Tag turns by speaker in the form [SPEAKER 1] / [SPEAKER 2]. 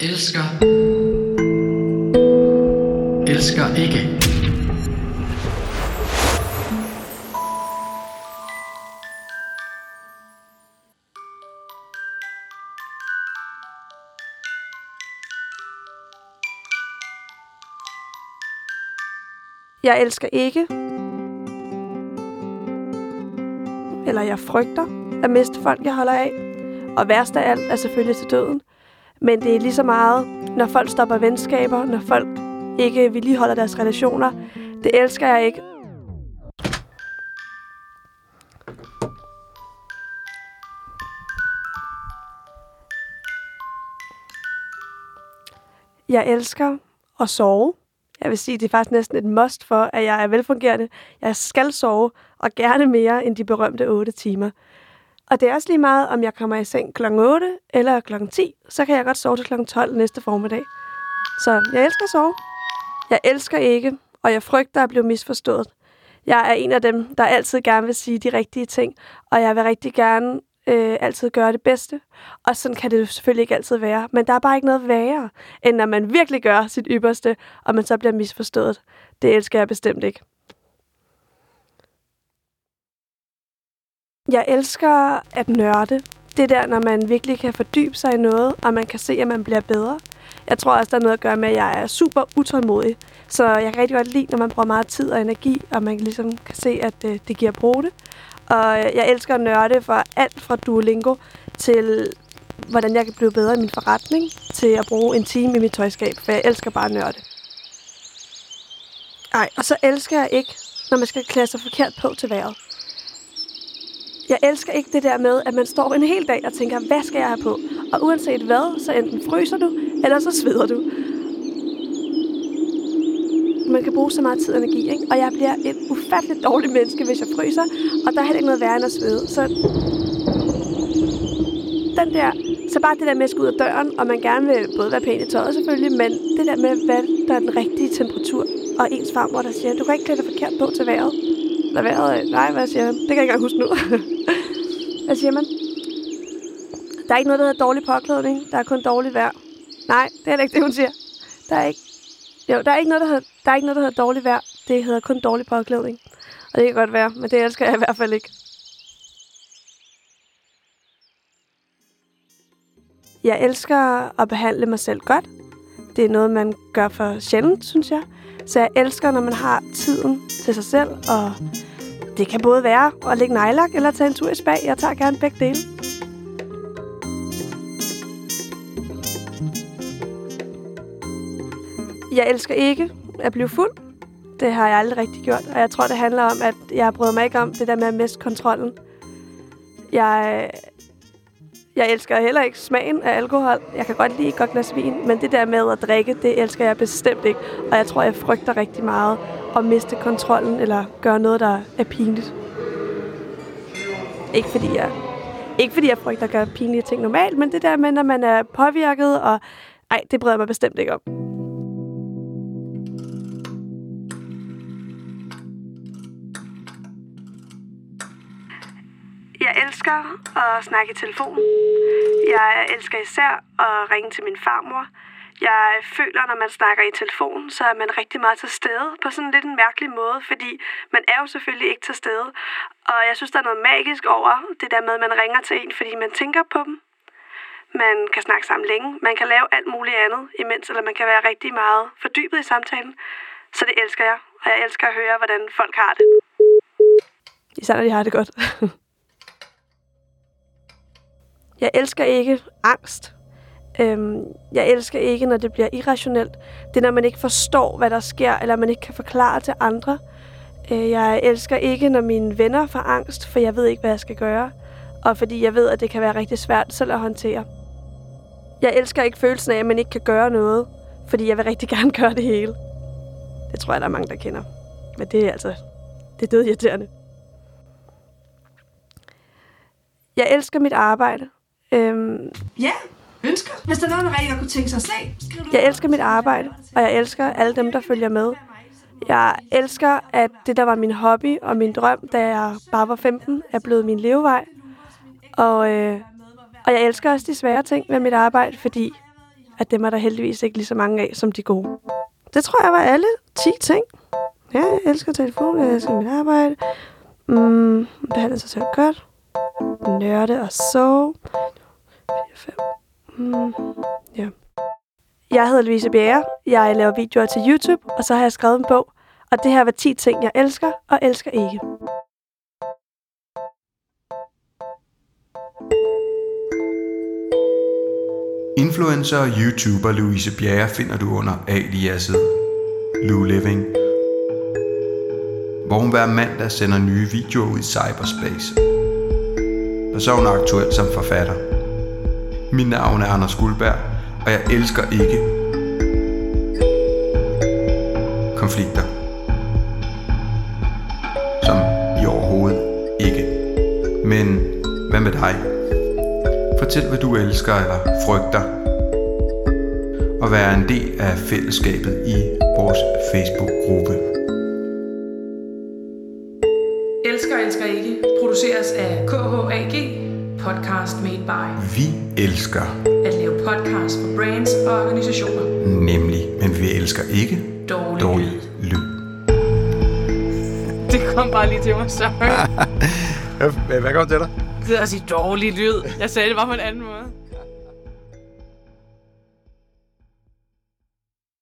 [SPEAKER 1] Elsker. Elsker ikke.
[SPEAKER 2] Jeg elsker ikke. Eller jeg frygter at miste folk, jeg holder af. Og værst af alt er selvfølgelig til døden. Men det er lige så meget, når folk stopper venskaber, når folk ikke vedligeholder deres relationer. Det elsker jeg ikke. Jeg elsker at sove. Jeg vil sige, det er faktisk næsten et must for, at jeg er velfungerende. Jeg skal sove, og gerne mere end de berømte 8 timer. Og det er også lige meget, om jeg kommer i seng kl. 8 eller kl. 10, så kan jeg godt sove til kl. 12 næste formiddag. Så jeg elsker at sove. Jeg elsker ikke, og jeg frygter at blive misforstået. Jeg er en af dem, der altid gerne vil sige de rigtige ting, og jeg vil rigtig gerne øh, altid gøre det bedste. Og sådan kan det jo selvfølgelig ikke altid være. Men der er bare ikke noget værre, end når man virkelig gør sit ypperste, og man så bliver misforstået. Det elsker jeg bestemt ikke. Jeg elsker at nørde. Det der, når man virkelig kan fordybe sig i noget, og man kan se, at man bliver bedre. Jeg tror også, der er noget at gøre med, at jeg er super utålmodig. Så jeg kan rigtig godt lide, når man bruger meget tid og energi, og man ligesom kan se, at det, det giver brug det. Og øh, jeg elsker at nørde for alt fra Duolingo til hvordan jeg kan blive bedre i min forretning, til at bruge en time i mit tøjskab, for jeg elsker bare at nørde. Ej, og så elsker jeg ikke, når man skal klæde sig forkert på til vejret. Jeg elsker ikke det der med, at man står en hel dag og tænker, hvad skal jeg have på? Og uanset hvad, så enten fryser du, eller så sveder du. Man kan bruge så meget tid og energi, ikke? Og jeg bliver et ufatteligt dårligt menneske, hvis jeg fryser. Og der er heller ikke noget værre end at svede. Så den der, så bare det der med at skulle ud af døren, og man gerne vil både være pæn i tøjet selvfølgelig, men det der med, hvad der er den rigtige temperatur, og ens farmor, der siger, du kan ikke klæde dig forkert på til vejret. Eller vejret, nej, hvad siger han? Det kan jeg ikke engang huske nu. hvad siger man? Der er ikke noget, der hedder dårlig påklædning. Der er kun dårligt vejr. Nej, det er ikke det, hun siger. Der er ikke, jo, der er ikke noget, der hedder, der er ikke noget, der hedder dårligt vejr. Det hedder kun dårlig påklædning. Og det kan godt være, men det elsker jeg i hvert fald ikke. Jeg elsker at behandle mig selv godt. Det er noget, man gør for sjældent, synes jeg. Så jeg elsker, når man har tiden til sig selv, og det kan både være at lægge nejlak eller tage en tur i spa. Jeg tager gerne begge dele. Jeg elsker ikke at blive fuld. Det har jeg aldrig rigtig gjort, og jeg tror, det handler om, at jeg bryder mig ikke om det der med at miste kontrollen. Jeg, jeg elsker heller ikke smagen af alkohol. Jeg kan godt lide et godt glas vin, men det der med at drikke, det elsker jeg bestemt ikke. Og jeg tror, jeg frygter rigtig meget at miste kontrollen eller gøre noget, der er pinligt. Ikke fordi jeg, ikke fordi jeg frygter at gøre pinlige ting normalt, men det der med, når man er påvirket, og ej, det bryder jeg mig bestemt ikke om. Jeg elsker at snakke i telefon. Jeg elsker især at ringe til min farmor. Jeg føler, når man snakker i telefon, så er man rigtig meget til stede på sådan lidt en mærkelig måde, fordi man er jo selvfølgelig ikke til stede. Og jeg synes, der er noget magisk over det der med, at man ringer til en, fordi man tænker på dem. Man kan snakke sammen længe. Man kan lave alt muligt andet imens, eller man kan være rigtig meget fordybet i samtalen. Så det elsker jeg. Og jeg elsker at høre, hvordan folk har det. Især når de har det godt. Jeg elsker ikke angst. Øhm, jeg elsker ikke, når det bliver irrationelt. Det er, når man ikke forstår, hvad der sker, eller man ikke kan forklare til andre. Øh, jeg elsker ikke, når mine venner får angst, for jeg ved ikke, hvad jeg skal gøre. Og fordi jeg ved, at det kan være rigtig svært selv at håndtere. Jeg elsker ikke følelsen af, at man ikke kan gøre noget, fordi jeg vil rigtig gerne gøre det hele. Det tror jeg, der er mange, der kender. Men det er altså, det er død irriterende. Jeg elsker mit arbejde. Øhm,
[SPEAKER 3] Ja, ønsker. Hvis der er noget, man rigtig kunne tænke sig at se,
[SPEAKER 2] jeg elsker mit arbejde, og jeg elsker alle dem, der følger med. Jeg elsker, at det, der var min hobby og min drøm, da jeg bare var 15, er blevet min levevej. Og, øh, og jeg elsker også de svære ting ved mit arbejde, fordi at dem er der heldigvis ikke lige så mange af, som de gode. Det tror jeg var alle 10 ting. Ja, jeg elsker telefon, jeg elsker mit arbejde. Mm, behandle sig selv godt. Nørde og sove. Mm, ja. Jeg hedder Louise Bjerre. Jeg laver videoer til YouTube, og så har jeg skrevet en bog. Og det her var 10 ting, jeg elsker og elsker ikke.
[SPEAKER 4] Influencer og YouTuber Louise Bjerre finder du under aliaset Lou Living, hvor hun hver mandag sender nye videoer ud i cyberspace. Og så er hun aktuel som forfatter. Mit navn er Anders Guldberg, og jeg elsker ikke konflikter. Som i overhovedet ikke. Men hvad med dig? Fortæl, hvad du elsker eller frygter. Og vær en del af fællesskabet i vores Facebook-gruppe.
[SPEAKER 5] Elsker elsker ikke produceres af KHAG Podcast Made by
[SPEAKER 4] Vi elsker
[SPEAKER 5] at lave podcast for brands og organisationer.
[SPEAKER 4] nemlig, men vi elsker ikke
[SPEAKER 5] Dårlig,
[SPEAKER 4] dårlig
[SPEAKER 5] lyd.
[SPEAKER 4] lyd.
[SPEAKER 5] Det kom bare lige til mig, sorry.
[SPEAKER 4] Hvad kom til dig?
[SPEAKER 5] Det er at sige dårlig lyd. Jeg sagde det bare på en anden måde.